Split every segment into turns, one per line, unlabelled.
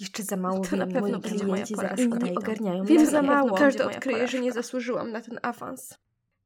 Jeszcze za mało
To na pewno będzie moja porażka.
inni ogarniają.
Wiem,
za mało. Każdy odkryje, że nie zasłużyłam na ten awans.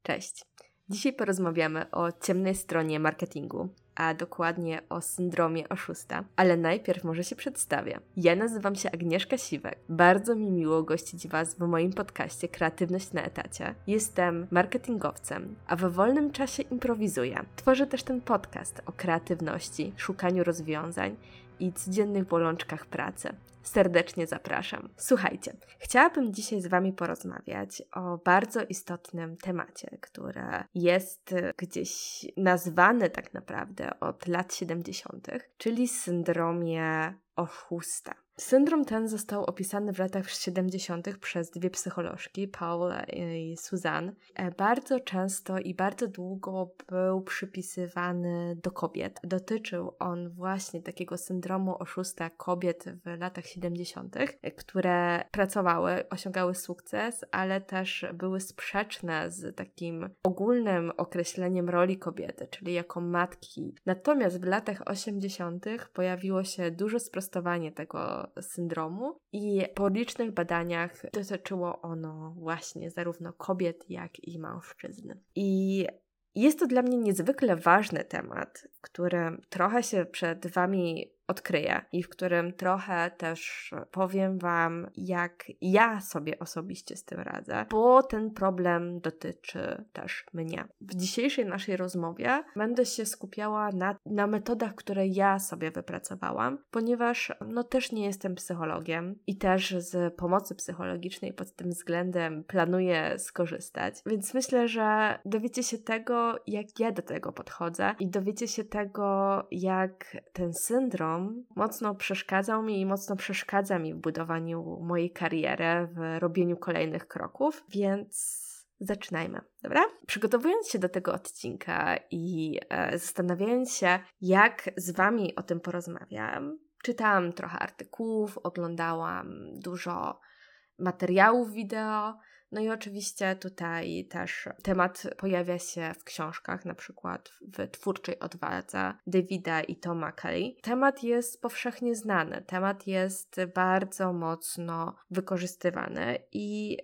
Cześć. Dzisiaj porozmawiamy o ciemnej stronie marketingu, a dokładnie o syndromie oszusta. Ale najpierw może się przedstawię. Ja nazywam się Agnieszka Siwek. Bardzo mi miło gościć Was w moim podcaście Kreatywność na etacie. Jestem marketingowcem, a we wolnym czasie improwizuję. Tworzę też ten podcast o kreatywności, szukaniu rozwiązań i codziennych bolączkach pracy. Serdecznie zapraszam. Słuchajcie, chciałabym dzisiaj z Wami porozmawiać o bardzo istotnym temacie, który jest gdzieś nazwany tak naprawdę od lat 70., czyli syndromie oszusta. Syndrom ten został opisany w latach 70. przez dwie psycholożki, Paula i Suzanne. E, Bardzo często i bardzo długo był przypisywany do kobiet. Dotyczył on właśnie takiego syndromu oszusta kobiet w latach 70., e, które pracowały, osiągały sukces, ale też były sprzeczne z takim ogólnym określeniem roli kobiety, czyli jako matki. Natomiast w latach 80. pojawiło się duże sprostowanie tego syndromu i po licznych badaniach dotyczyło ono właśnie zarówno kobiet, jak i mężczyzn. I jest to dla mnie niezwykle ważny temat, w którym trochę się przed Wami odkryję i w którym trochę też powiem Wam, jak ja sobie osobiście z tym radzę, bo ten problem dotyczy też mnie. W dzisiejszej naszej rozmowie będę się skupiała na, na metodach, które ja sobie wypracowałam, ponieważ no też nie jestem psychologiem i też z pomocy psychologicznej pod tym względem planuję skorzystać, więc myślę, że dowiecie się tego, jak ja do tego podchodzę i dowiecie się tego, jak ten syndrom mocno przeszkadzał mi i mocno przeszkadza mi w budowaniu mojej kariery, w robieniu kolejnych kroków, więc zaczynajmy, dobra? Przygotowując się do tego odcinka i e, zastanawiając się, jak z Wami o tym porozmawiam, czytałam trochę artykułów, oglądałam dużo materiałów wideo. No i oczywiście tutaj też temat pojawia się w książkach, na przykład w Twórczej Odwadze Davida i Toma Kelly. Temat jest powszechnie znany, temat jest bardzo mocno wykorzystywany i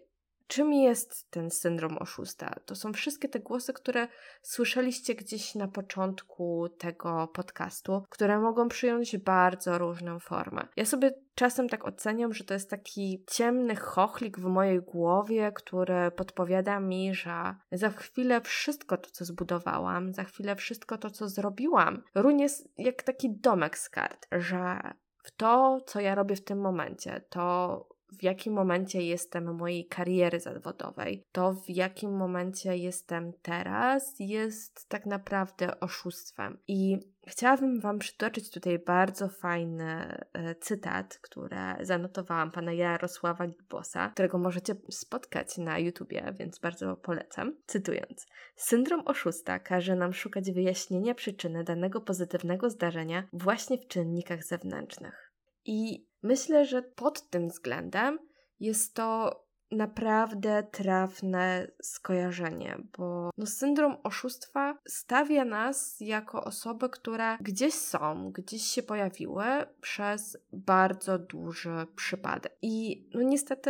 Czym jest ten syndrom oszusta? To są wszystkie te głosy, które słyszeliście gdzieś na początku tego podcastu, które mogą przyjąć bardzo różną formę. Ja sobie czasem tak oceniam, że to jest taki ciemny chochlik w mojej głowie, który podpowiada mi, że za chwilę wszystko to, co zbudowałam, za chwilę wszystko to, co zrobiłam, runie jak taki domek z kart, że w to, co ja robię w tym momencie, to w jakim momencie jestem mojej kariery zawodowej, to w jakim momencie jestem teraz, jest tak naprawdę oszustwem. I chciałabym Wam przytoczyć tutaj bardzo fajny e, cytat, który zanotowałam pana Jarosława Gilbosa, którego możecie spotkać na YouTubie, więc bardzo polecam. Cytując: Syndrom oszusta każe nam szukać wyjaśnienia przyczyny danego pozytywnego zdarzenia właśnie w czynnikach zewnętrznych. I myślę, że pod tym względem jest to naprawdę trafne skojarzenie, bo no, syndrom oszustwa stawia nas jako osoby, które gdzieś są, gdzieś się pojawiły przez bardzo duży przypadek. I no niestety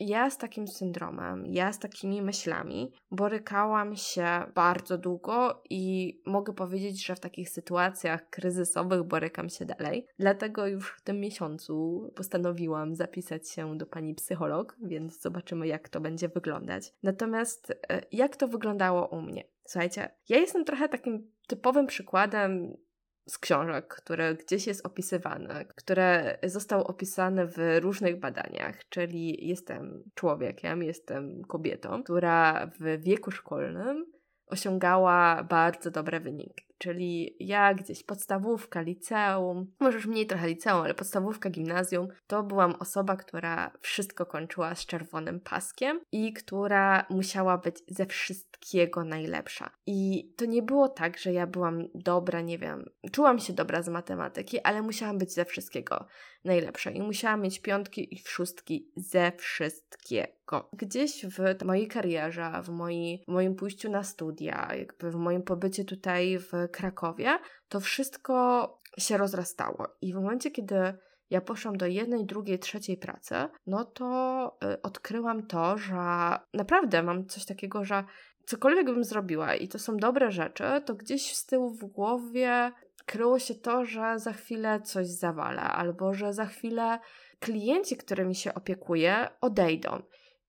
ja z takim syndromem, ja z takimi myślami borykałam się bardzo długo i mogę powiedzieć, że w takich sytuacjach kryzysowych borykam się dalej. Dlatego już w tym miesiącu postanowiłam zapisać się do pani psycholog, więc zobaczymy, jak to będzie wyglądać. Natomiast e, jak to wyglądało u mnie? Słuchajcie, ja jestem trochę takim typowym przykładem z książek, które gdzieś jest opisywane, które zostały opisane w różnych badaniach, czyli jestem człowiekiem, jestem kobietą, która w wieku szkolnym osiągała bardzo dobre wyniki. Czyli ja gdzieś podstawówka, liceum, może już mniej trochę liceum, ale podstawówka, gimnazjum, to byłam osoba, która wszystko kończyła z czerwonym paskiem i która musiała być ze wszystkiego najlepsza. I to nie było tak, że ja byłam dobra, nie wiem, czułam się dobra z matematyki, ale musiałam być ze wszystkiego najlepsza i musiałam mieć piątki i szóstki ze wszystkiego. Gdzieś w mojej karierze, w, moi, w moim pójściu na studia, jakby w moim pobycie tutaj w Krakowie, to wszystko się rozrastało. I w momencie, kiedy ja poszłam do jednej, drugiej, trzeciej pracy, no to y, odkryłam to, że naprawdę mam coś takiego, że cokolwiek bym zrobiła i to są dobre rzeczy, to gdzieś z tyłu w głowie kryło się to, że za chwilę coś zawalę, albo że za chwilę klienci, którymi się opiekuję, odejdą.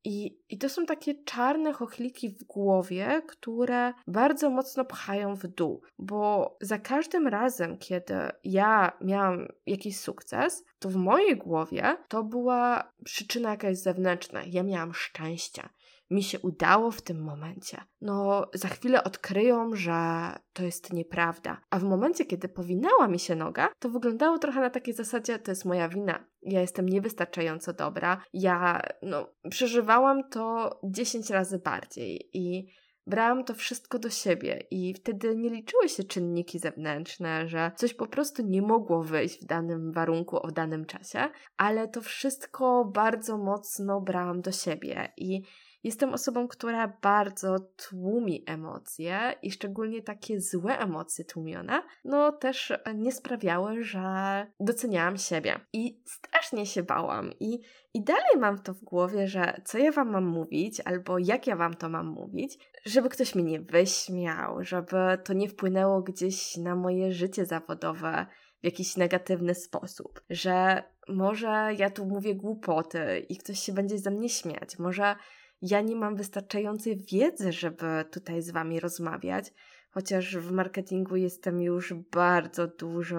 I, I to są takie czarne chochliki w głowie, które bardzo mocno pchają w dół, bo za każdym razem, kiedy ja miałam jakiś sukces, to w mojej głowie to była przyczyna jakaś zewnętrzna. Ja miałam szczęście mi się udało w tym momencie. No, za chwilę odkryją, że to jest nieprawda. A w momencie, kiedy powinęła mi się noga, to wyglądało trochę na takiej zasadzie: to jest moja wina. Ja jestem niewystarczająco dobra. Ja, no, przeżywałam to 10 razy bardziej i brałam to wszystko do siebie i wtedy nie liczyły się czynniki zewnętrzne, że coś po prostu nie mogło wyjść w danym warunku o danym czasie, ale to wszystko bardzo mocno brałam do siebie i Jestem osobą, która bardzo tłumi emocje i szczególnie takie złe emocje tłumione, no też nie sprawiały, że doceniałam siebie. I strasznie się bałam. I, i dalej mam to w głowie, że co ja wam mam mówić, albo jak ja wam to mam mówić, żeby ktoś mnie nie wyśmiał, żeby to nie wpłynęło gdzieś na moje życie zawodowe, w jakiś negatywny sposób, że może ja tu mówię głupoty i ktoś się będzie ze mnie śmiać, może ja nie mam wystarczającej wiedzy, żeby tutaj z Wami rozmawiać, chociaż w marketingu jestem już bardzo duży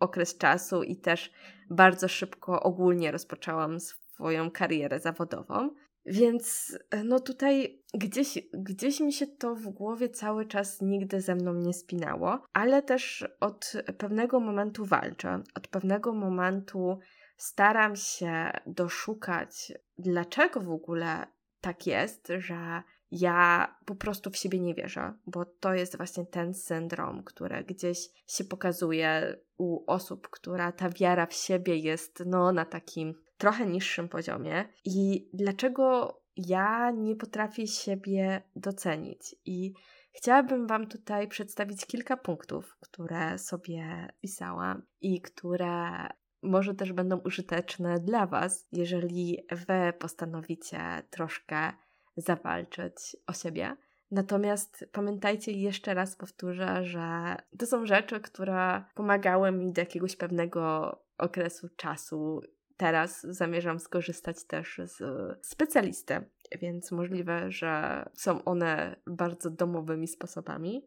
okres czasu i też bardzo szybko ogólnie rozpoczęłam swoją karierę zawodową. Więc no tutaj gdzieś, gdzieś mi się to w głowie cały czas nigdy ze mną nie spinało, ale też od pewnego momentu walczę, od pewnego momentu staram się doszukać, dlaczego w ogóle tak jest, że ja po prostu w siebie nie wierzę, bo to jest właśnie ten syndrom, który gdzieś się pokazuje u osób, która ta wiara w siebie jest no, na takim trochę niższym poziomie. I dlaczego ja nie potrafię siebie docenić? I chciałabym Wam tutaj przedstawić kilka punktów, które sobie pisałam i które może też będą użyteczne dla Was, jeżeli Wy postanowicie troszkę zawalczyć o siebie. Natomiast pamiętajcie, jeszcze raz powtórzę, że to są rzeczy, które pomagały mi do jakiegoś pewnego okresu czasu. Teraz zamierzam skorzystać też z specjalisty, więc możliwe, że są one bardzo domowymi sposobami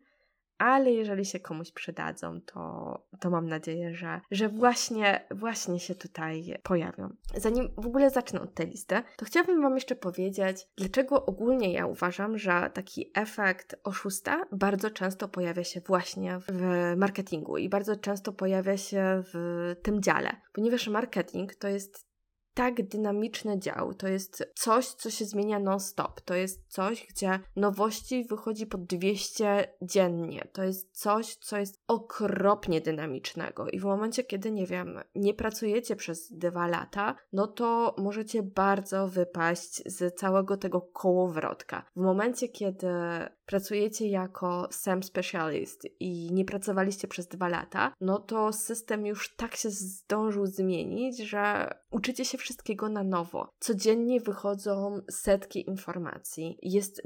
ale jeżeli się komuś przydadzą, to, to mam nadzieję, że, że właśnie, właśnie się tutaj pojawią. Zanim w ogóle zacznę od tej listy, to chciałabym Wam jeszcze powiedzieć, dlaczego ogólnie ja uważam, że taki efekt oszusta bardzo często pojawia się właśnie w marketingu i bardzo często pojawia się w tym dziale, ponieważ marketing to jest tak dynamiczny dział. To jest coś, co się zmienia non-stop. To jest coś, gdzie nowości wychodzi po 200 dziennie. To jest coś, co jest okropnie dynamicznego. I w momencie, kiedy, nie wiem, nie pracujecie przez dwa lata, no to możecie bardzo wypaść z całego tego kołowrotka. W momencie, kiedy pracujecie jako SEM specialist i nie pracowaliście przez dwa lata, no to system już tak się zdążył zmienić, że uczycie się wszystkiego na nowo. Codziennie wychodzą setki informacji. Jest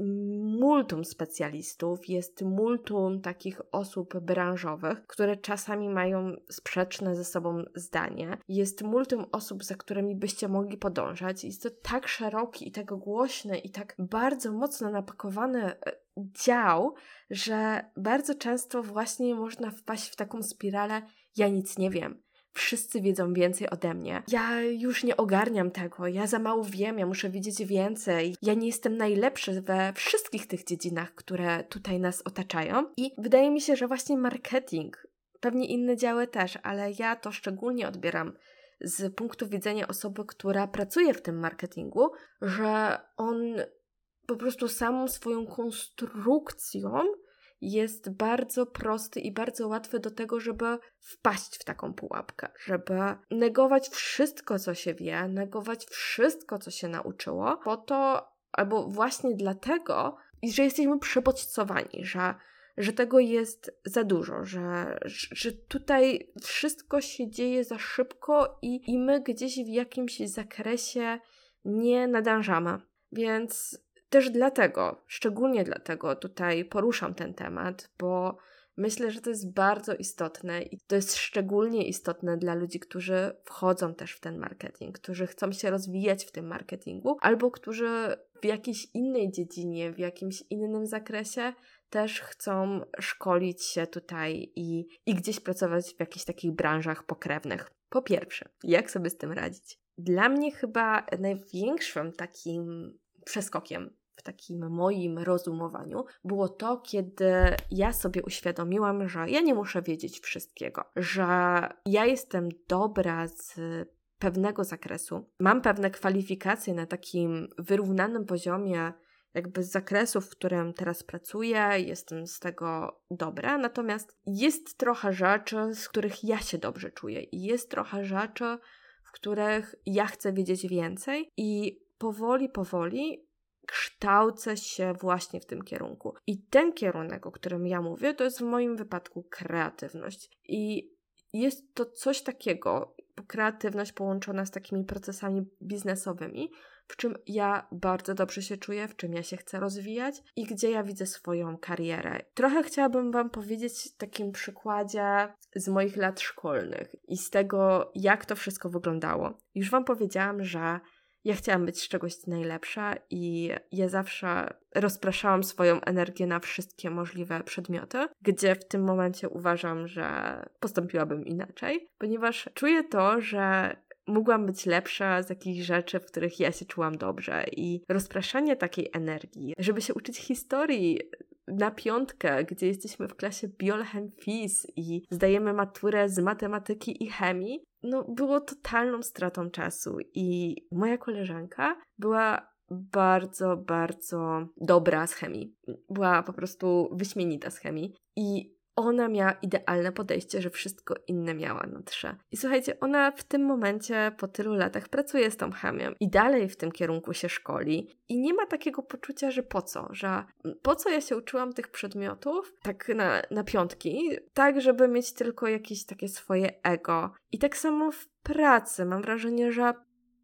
multum specjalistów, jest multum takich osób branżowych, które czasami mają sprzeczne ze sobą zdanie. Jest multum osób, za którymi byście mogli podążać. Jest to tak szeroki i tak głośny i tak bardzo mocno napakowany e, dział, że bardzo często właśnie można wpaść w taką spiralę ja nic nie wiem. Wszyscy wiedzą więcej ode mnie. Ja już nie ogarniam tego, ja za mało wiem, ja muszę wiedzieć więcej. Ja nie jestem najlepszy we wszystkich tych dziedzinach, które tutaj nas otaczają. I wydaje mi się, że właśnie marketing, pewnie inne działy też, ale ja to szczególnie odbieram z punktu widzenia osoby, która pracuje w tym marketingu, że on po prostu samą swoją konstrukcją jest bardzo prosty i bardzo łatwy do tego, żeby wpaść w taką pułapkę, żeby negować wszystko, co się wie, negować wszystko, co się nauczyło, po to, albo właśnie dlatego, że jesteśmy przebodźcowani, że że tego jest za dużo, że, że tutaj wszystko się dzieje za szybko i, i my gdzieś w jakimś zakresie nie nadążamy. Więc też dlatego, szczególnie dlatego tutaj poruszam ten temat, bo myślę, że to jest bardzo istotne i to jest szczególnie istotne dla ludzi, którzy wchodzą też w ten marketing, którzy chcą się rozwijać w tym marketingu, albo którzy w jakiejś innej dziedzinie, w jakimś innym zakresie też chcą szkolić się tutaj i, i gdzieś pracować w jakichś takich branżach pokrewnych. Po pierwsze, jak sobie z tym radzić? Dla mnie chyba największym takim przeskokiem w takim moim rozumowaniu było to, kiedy ja sobie uświadomiłam, że ja nie muszę wiedzieć wszystkiego, że ja jestem dobra z pewnego zakresu, mam pewne kwalifikacje na takim wyrównanym poziomie jakby z zakresu, w którym teraz pracuję, jestem z tego dobra, natomiast jest trochę rzeczy, z których ja się dobrze czuję i jest trochę rzeczy, w których ja chcę wiedzieć więcej i powoli, powoli kształcę się właśnie w tym kierunku. I ten kierunek, o którym ja mówię, to jest w moim wypadku kreatywność. I jest to coś takiego, kreatywność połączona z takimi procesami biznesowymi, w czym ja bardzo dobrze się czuję, w czym ja się chcę rozwijać i gdzie ja widzę swoją karierę. Trochę chciałabym Wam powiedzieć takim przykładzie z moich lat szkolnych i z tego, jak to wszystko wyglądało. Już Wam powiedziałam, że ja chciałam być z czegoś najlepsza i ja zawsze rozpraszałam swoją energię na wszystkie możliwe przedmioty, gdzie w tym momencie uważam, że postąpiłabym inaczej, ponieważ czuję to, że mogłam być lepsza z jakichś rzeczy, w których ja się czułam dobrze i rozpraszanie takiej energii, żeby się uczyć historii na piątkę, gdzie jesteśmy w klasie Biolchem Fis i zdajemy maturę z matematyki i chemii, no było totalną stratą czasu i moja koleżanka była bardzo, bardzo dobra z chemii. Była po prostu wyśmienita z chemii i ona miała idealne podejście, że wszystko inne miała na trze. I słuchajcie, ona w tym momencie po tylu latach pracuje z tą chemią i dalej w tym kierunku się szkoli i nie ma takiego poczucia, że po co, że po co ja się uczyłam tych przedmiotów tak na, na piątki, tak żeby mieć tylko jakieś takie swoje ego. I tak samo w pracy mam wrażenie, że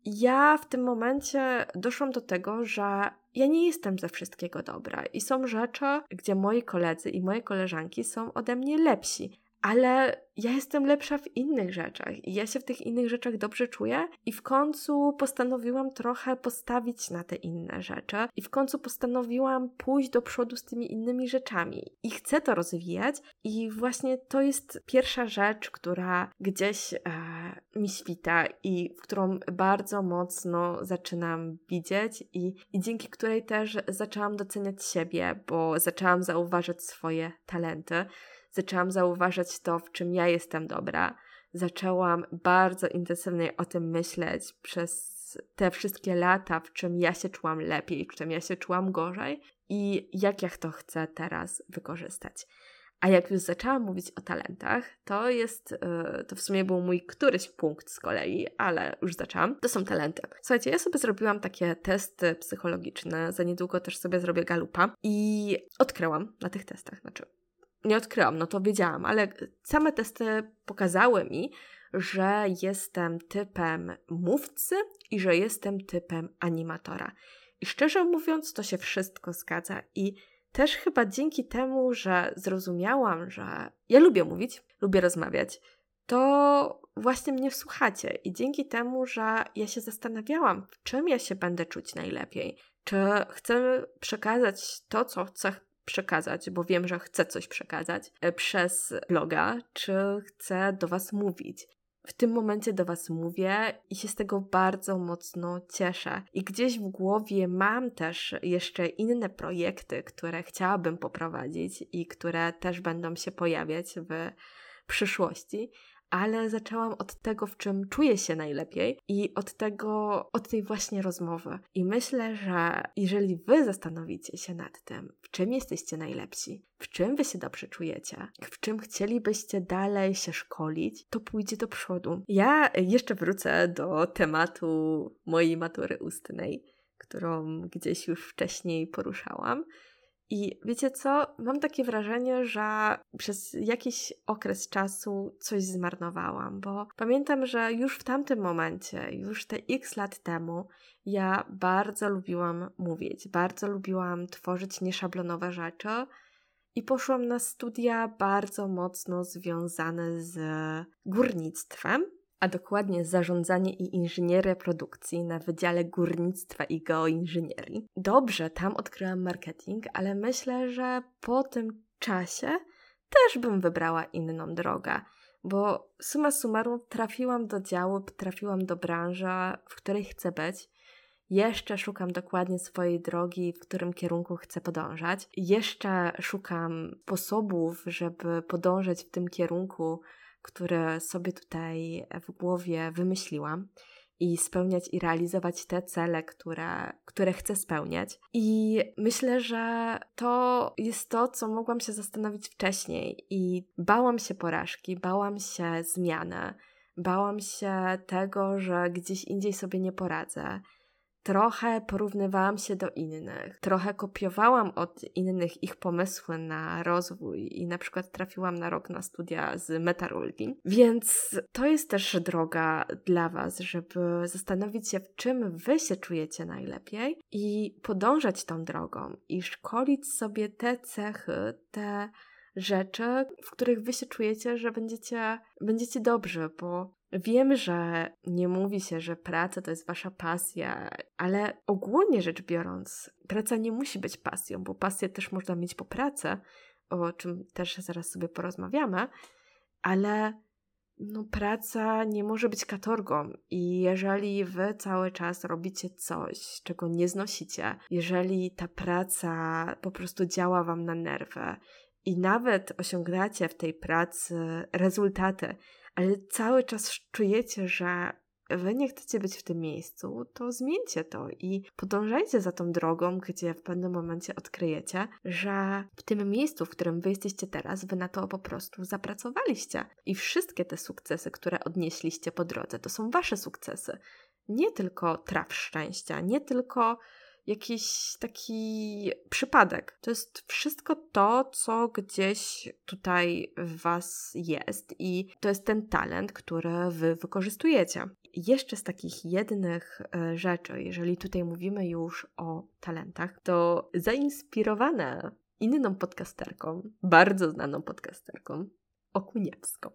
ja w tym momencie doszłam do tego, że ja nie jestem ze wszystkiego dobra i są rzeczy, gdzie moi koledzy i moje koleżanki są ode mnie lepsi ale ja jestem lepsza w innych rzeczach i ja się w tych innych rzeczach dobrze czuję i w końcu postanowiłam trochę postawić na te inne rzeczy i w końcu postanowiłam pójść do przodu z tymi innymi rzeczami. I chcę to rozwijać i właśnie to jest pierwsza rzecz, która gdzieś e, mi świta i w którą bardzo mocno zaczynam widzieć i, i dzięki której też zaczęłam doceniać siebie, bo zaczęłam zauważać swoje talenty zaczęłam zauważać to, w czym ja jestem dobra. Zaczęłam bardzo intensywnie o tym myśleć przez te wszystkie lata, w czym ja się czułam lepiej, w czym ja się czułam gorzej i jak ja to chcę teraz wykorzystać. A jak już zaczęłam mówić o talentach, to jest, yy, to w sumie był mój któryś punkt z kolei, ale już zaczęłam. To są talenty. Słuchajcie, ja sobie zrobiłam takie testy psychologiczne, za niedługo też sobie zrobię galupa i odkryłam na tych testach, znaczy nie odkryłam, no to wiedziałam, ale same testy pokazały mi, że jestem typem mówcy i że jestem typem animatora. I szczerze mówiąc, to się wszystko zgadza. I też chyba dzięki temu, że zrozumiałam, że ja lubię mówić, lubię rozmawiać, to właśnie mnie słuchacie. I dzięki temu, że ja się zastanawiałam, w czym ja się będę czuć najlepiej. Czy chcę przekazać to, co chcę przekazać, bo wiem, że chcę coś przekazać e, przez bloga, czy chcę do Was mówić. W tym momencie do Was mówię i się z tego bardzo mocno cieszę. I gdzieś w głowie mam też jeszcze inne projekty, które chciałabym poprowadzić i które też będą się pojawiać w przyszłości ale zaczęłam od tego, w czym czuję się najlepiej i od tego, od tej właśnie rozmowy. I myślę, że jeżeli wy zastanowicie się nad tym, w czym jesteście najlepsi, w czym wy się dobrze czujecie, w czym chcielibyście dalej się szkolić, to pójdzie do przodu. Ja jeszcze wrócę do tematu mojej matury ustnej, którą gdzieś już wcześniej poruszałam. I wiecie co? Mam takie wrażenie, że przez jakiś okres czasu coś zmarnowałam, bo pamiętam, że już w tamtym momencie, już te x lat temu, ja bardzo lubiłam mówić, bardzo lubiłam tworzyć nieszablonowe rzeczy i poszłam na studia bardzo mocno związane z górnictwem, a dokładnie zarządzanie i inżynierię produkcji na Wydziale Górnictwa i Geoinżynierii. Dobrze, tam odkryłam marketing, ale myślę, że po tym czasie też bym wybrała inną drogę, bo suma summarum trafiłam do działu, trafiłam do branży, w której chcę być jeszcze szukam dokładnie swojej drogi, w którym kierunku chcę podążać. Jeszcze szukam sposobów, żeby podążać w tym kierunku, które sobie tutaj w głowie wymyśliłam i spełniać i realizować te cele, które, które chcę spełniać. I myślę, że to jest to, co mogłam się zastanowić wcześniej i bałam się porażki, bałam się zmiany, bałam się tego, że gdzieś indziej sobie nie poradzę trochę porównywałam się do innych, trochę kopiowałam od innych ich pomysły na rozwój i na przykład trafiłam na rok na studia z metalurgii. Więc to jest też droga dla Was, żeby zastanowić się, w czym Wy się czujecie najlepiej i podążać tą drogą i szkolić sobie te cechy, te rzeczy, w których wy się czujecie, że będziecie, będziecie dobrzy, bo Wiem, że nie mówi się, że praca to jest wasza pasja, ale ogólnie rzecz biorąc, praca nie musi być pasją, bo pasję też można mieć po pracy, o czym też zaraz sobie porozmawiamy, ale no, praca nie może być katorgą i jeżeli wy cały czas robicie coś, czego nie znosicie, jeżeli ta praca po prostu działa wam na nerwy i nawet osiągacie w tej pracy rezultaty, ale cały czas czujecie, że wy nie chcecie być w tym miejscu, to zmieńcie to i podążajcie za tą drogą, gdzie w pewnym momencie odkryjecie, że w tym miejscu, w którym wy jesteście teraz, wy na to po prostu zapracowaliście. I wszystkie te sukcesy, które odnieśliście po drodze, to są wasze sukcesy. Nie tylko traf szczęścia, nie tylko jakiś taki przypadek. To jest wszystko to, co gdzieś tutaj w Was jest, i to jest ten talent, który Wy wykorzystujecie. Jeszcze z takich jednych e, rzeczy, jeżeli tutaj mówimy już o talentach, to zainspirowane inną podcasterką, bardzo znaną podcasterką, Okuniewską.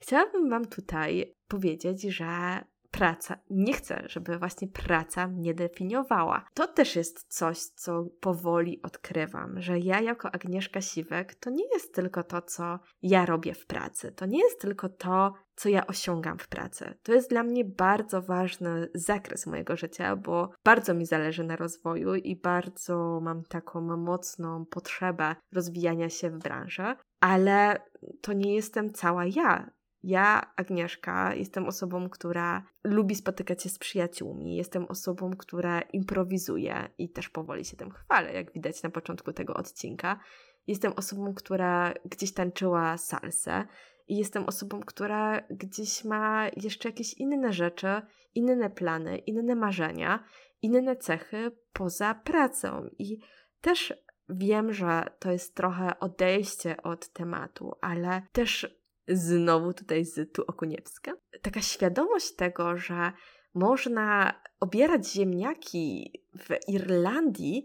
Chciałabym Wam tutaj powiedzieć, że praca. Nie chcę, żeby właśnie praca mnie definiowała. To też jest coś, co powoli odkrywam, że ja jako Agnieszka Siwek to nie jest tylko to, co ja robię w pracy. To nie jest tylko to, co ja osiągam w pracy. To jest dla mnie bardzo ważny zakres mojego życia, bo bardzo mi zależy na rozwoju i bardzo mam taką mocną potrzebę rozwijania się w branży, ale to nie jestem cała ja. Ja, Agnieszka, jestem osobą, która lubi spotykać się z przyjaciółmi. Jestem osobą, która improwizuje i też powoli się tym chwalę, jak widać na początku tego odcinka. Jestem osobą, która gdzieś tańczyła salsę i jestem osobą, która gdzieś ma jeszcze jakieś inne rzeczy, inne plany, inne marzenia, inne cechy poza pracą. I też wiem, że to jest trochę odejście od tematu, ale też znowu tutaj z tu Okuniewska, taka świadomość tego, że można obierać ziemniaki w Irlandii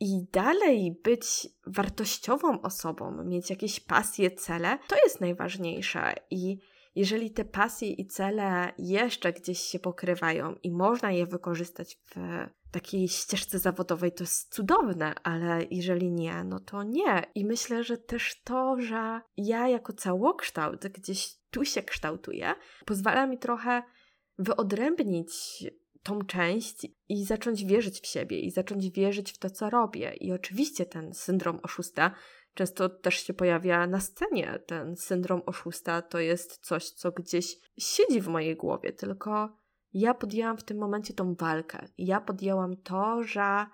i dalej być wartościową osobą, mieć jakieś pasje, cele, to jest najważniejsze. I jeżeli te pasje i cele jeszcze gdzieś się pokrywają i można je wykorzystać w takiej ścieżce zawodowej, to jest cudowne, ale jeżeli nie, no to nie. I myślę, że też to, że ja jako całokształt gdzieś tu się kształtuję, pozwala mi trochę wyodrębnić tą część i zacząć wierzyć w siebie i zacząć wierzyć w to, co robię. I oczywiście ten syndrom oszusta często też się pojawia na scenie. Ten syndrom oszusta to jest coś, co gdzieś siedzi w mojej głowie, tylko ja podjęłam w tym momencie tą walkę. Ja podjęłam to, że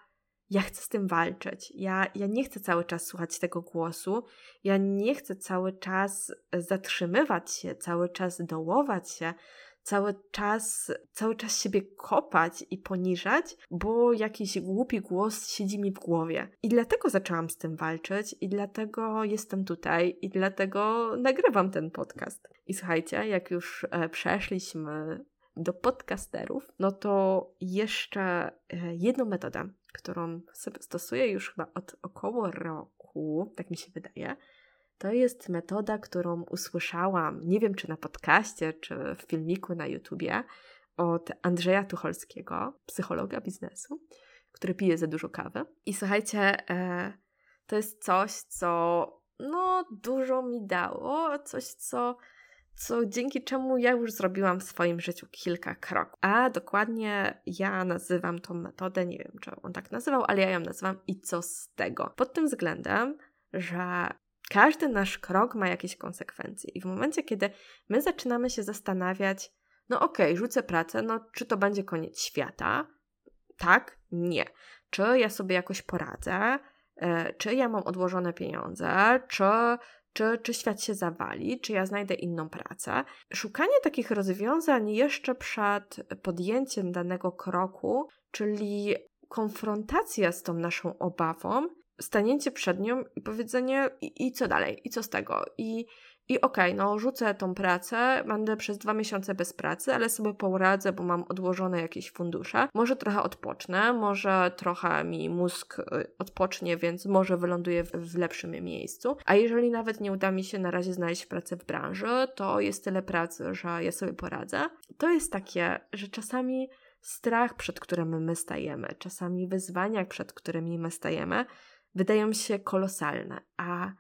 ja chcę z tym walczyć. Ja, ja nie chcę cały czas słuchać tego głosu. Ja nie chcę cały czas zatrzymywać się, cały czas dołować się, cały czas, cały czas siebie kopać i poniżać, bo jakiś głupi głos siedzi mi w głowie. I dlatego zaczęłam z tym walczyć, i dlatego jestem tutaj, i dlatego nagrywam ten podcast. I słuchajcie, jak już e, przeszliśmy do podcasterów, no to jeszcze e, jedną metodę, którą stosuję już chyba od około roku, tak mi się wydaje, to jest metoda, którą usłyszałam, nie wiem czy na podcaście, czy w filmiku na YouTubie, od Andrzeja Tucholskiego, psychologa biznesu, który pije za dużo kawy. I słuchajcie, e, to jest coś, co no dużo mi dało, coś, co, co dzięki czemu ja już zrobiłam w swoim życiu kilka kroków. A dokładnie ja nazywam tą metodę, nie wiem czy on tak nazywał, ale ja ją nazywam i co z tego. Pod tym względem, że każdy nasz krok ma jakieś konsekwencje. I w momencie, kiedy my zaczynamy się zastanawiać, no okej, okay, rzucę pracę, no czy to będzie koniec świata? Tak? Nie. Czy ja sobie jakoś poradzę? E, czy ja mam odłożone pieniądze? Czy, czy, czy świat się zawali? Czy ja znajdę inną pracę? Szukanie takich rozwiązań jeszcze przed podjęciem danego kroku, czyli konfrontacja z tą naszą obawą, stanięcie przed nią i powiedzenie i, i co dalej, i co z tego, i, i okej, okay, no rzucę tą pracę, będę przez dwa miesiące bez pracy, ale sobie poradzę, bo mam odłożone jakieś fundusze. Może trochę odpocznę, może trochę mi mózg y, odpocznie, więc może wyląduję w, w lepszym miejscu. A jeżeli nawet nie uda mi się na razie znaleźć pracę w branży, to jest tyle pracy, że ja sobie poradzę. To jest takie, że czasami strach, przed którym my stajemy, czasami wyzwania, przed którymi my stajemy, wydają się kolosalne, a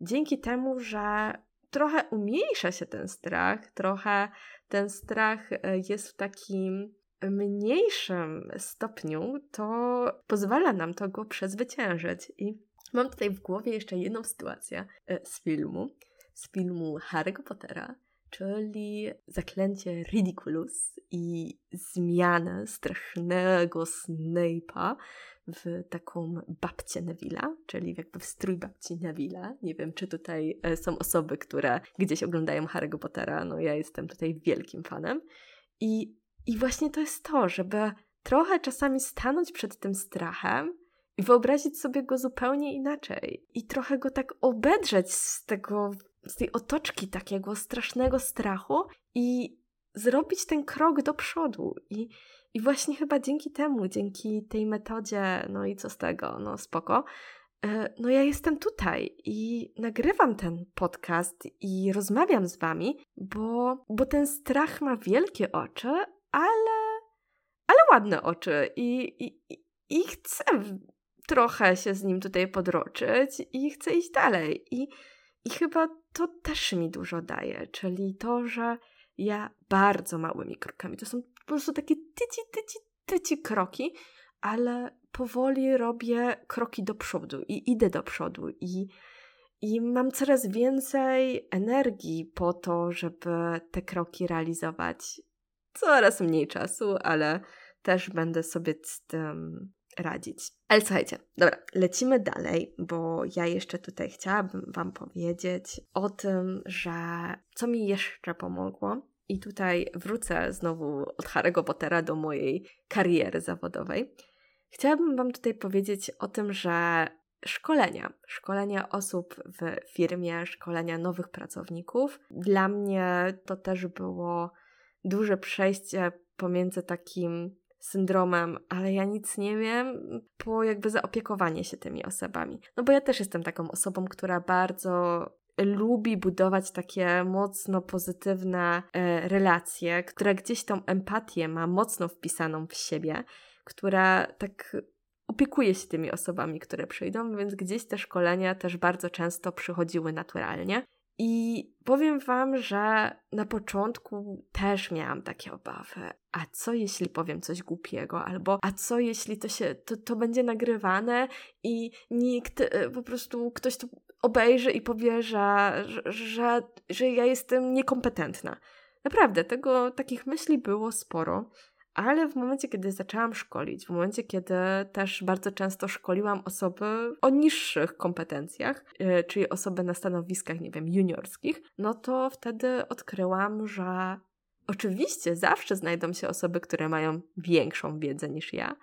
dzięki temu, że trochę umniejsza się ten strach, trochę ten strach e, jest w takim mniejszym stopniu, to pozwala nam to go przezwyciężyć. I mam tutaj w głowie jeszcze jedną sytuację e, z filmu, z filmu Harry'ego Pottera, czyli zaklęcie Ridiculous i zmianę strasznego Snape'a w taką babcię Neville'a, czyli jakby w strój babci Neville'a. Nie wiem, czy tutaj e, są osoby, które gdzieś oglądają Harry'ego Pottera. No ja jestem tutaj wielkim fanem. I, I właśnie to jest to, żeby trochę czasami stanąć przed tym strachem i wyobrazić sobie go zupełnie inaczej. I trochę go tak obedrzeć z tego, z tej otoczki takiego strasznego strachu i zrobić ten krok do przodu. I i właśnie chyba dzięki temu, dzięki tej metodzie, no i co z tego, no spoko, e, no ja jestem tutaj i nagrywam ten podcast i rozmawiam z wami, bo, bo ten strach ma wielkie oczy, ale, ale ładne oczy i, i, i chcę trochę się z nim tutaj podroczyć i chcę iść dalej. I, I chyba to też mi dużo daje, czyli to, że ja bardzo małymi krokami, to są po prostu takie tyci, tyci, tyci kroki, ale powoli robię kroki do przodu i idę do przodu i, i mam coraz więcej energii po to, żeby te kroki realizować. Coraz mniej czasu, ale też będę sobie z tym radzić. Ale słuchajcie, dobra, lecimy dalej, bo ja jeszcze tutaj chciałabym Wam powiedzieć o tym, że co mi jeszcze pomogło i tutaj wrócę znowu od Harry'ego Pottera do mojej kariery zawodowej. Chciałabym Wam tutaj powiedzieć o tym, że szkolenia, szkolenia osób w firmie, szkolenia nowych pracowników, dla mnie to też było duże przejście pomiędzy takim syndromem, ale ja nic nie wiem, po jakby zaopiekowanie się tymi osobami. No bo ja też jestem taką osobą, która bardzo lubi budować takie mocno pozytywne e, relacje, która gdzieś tą empatię ma mocno wpisaną w siebie, która tak opiekuje się tymi osobami, które przyjdą, więc gdzieś te szkolenia też bardzo często przychodziły naturalnie. I powiem Wam, że na początku też miałam takie obawy. A co jeśli powiem coś głupiego? Albo a co jeśli to się to, to będzie nagrywane i nikt e, po prostu ktoś to obejrzy i powie, że, że, że ja jestem niekompetentna. Naprawdę, tego takich myśli było sporo. Ale w momencie, kiedy zaczęłam szkolić, w momencie, kiedy też bardzo często szkoliłam osoby o niższych kompetencjach, yy, czyli osoby na stanowiskach, nie wiem, juniorskich, no to wtedy odkryłam, że Oczywiście zawsze znajdą się osoby, które mają większą wiedzę niż ja,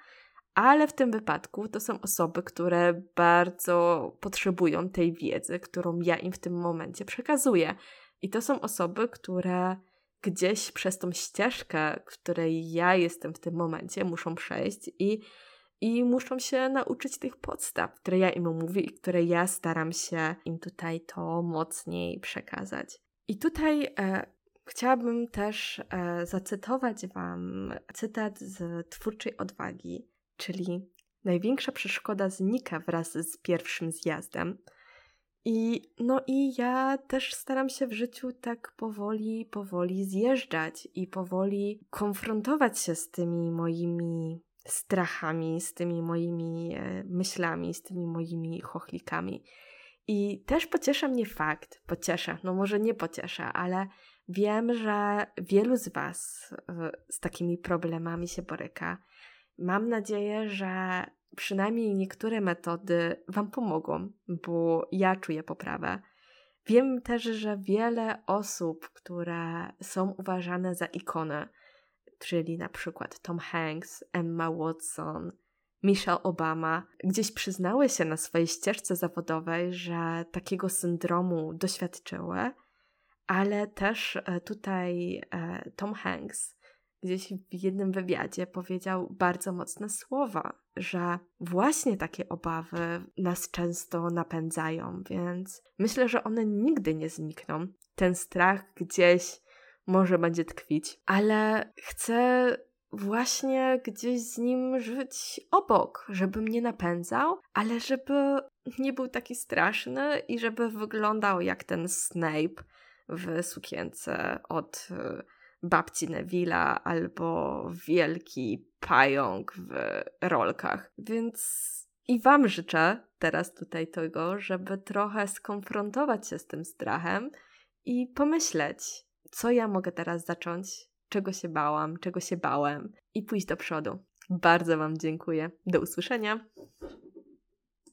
ale w tym wypadku to są osoby, które bardzo potrzebują tej wiedzy, którą ja im w tym momencie przekazuję. I to są osoby, które gdzieś przez tą ścieżkę, której ja jestem w tym momencie, muszą przejść i, i muszą się nauczyć tych podstaw, które ja im mówię i które ja staram się im tutaj to mocniej przekazać. I tutaj e, chciałabym też e, zacytować Wam cytat z Twórczej Odwagi, czyli największa przeszkoda znika wraz z pierwszym zjazdem. I no i ja też staram się w życiu tak powoli, powoli zjeżdżać i powoli konfrontować się z tymi moimi strachami, z tymi moimi e, myślami, z tymi moimi chochlikami. I też pociesza mnie fakt, pociesza, no może nie pociesza, ale wiem, że wielu z Was e, z takimi problemami się boryka. Mam nadzieję, że przynajmniej niektóre metody Wam pomogą, bo ja czuję poprawę. Wiem też, że wiele osób, które są uważane za ikonę, czyli na przykład Tom Hanks, Emma Watson, Michelle Obama, gdzieś przyznały się na swojej ścieżce zawodowej, że takiego syndromu doświadczyły, ale też e, tutaj e, Tom Hanks gdzieś w jednym wywiadzie powiedział bardzo mocne słowa, że właśnie takie obawy nas często napędzają, więc myślę, że one nigdy nie znikną. Ten strach gdzieś może będzie tkwić, ale chcę właśnie gdzieś z nim żyć obok, żeby mnie napędzał, ale żeby nie był taki straszny i żeby wyglądał jak ten Snape w sukience od babci Neville'a albo wielki pająk w rolkach. Więc i Wam życzę teraz tutaj tego, żeby trochę skonfrontować się z tym strachem i pomyśleć, co ja mogę teraz zacząć, czego się bałam, czego się bałem i pójść do przodu. Bardzo Wam dziękuję. Do usłyszenia.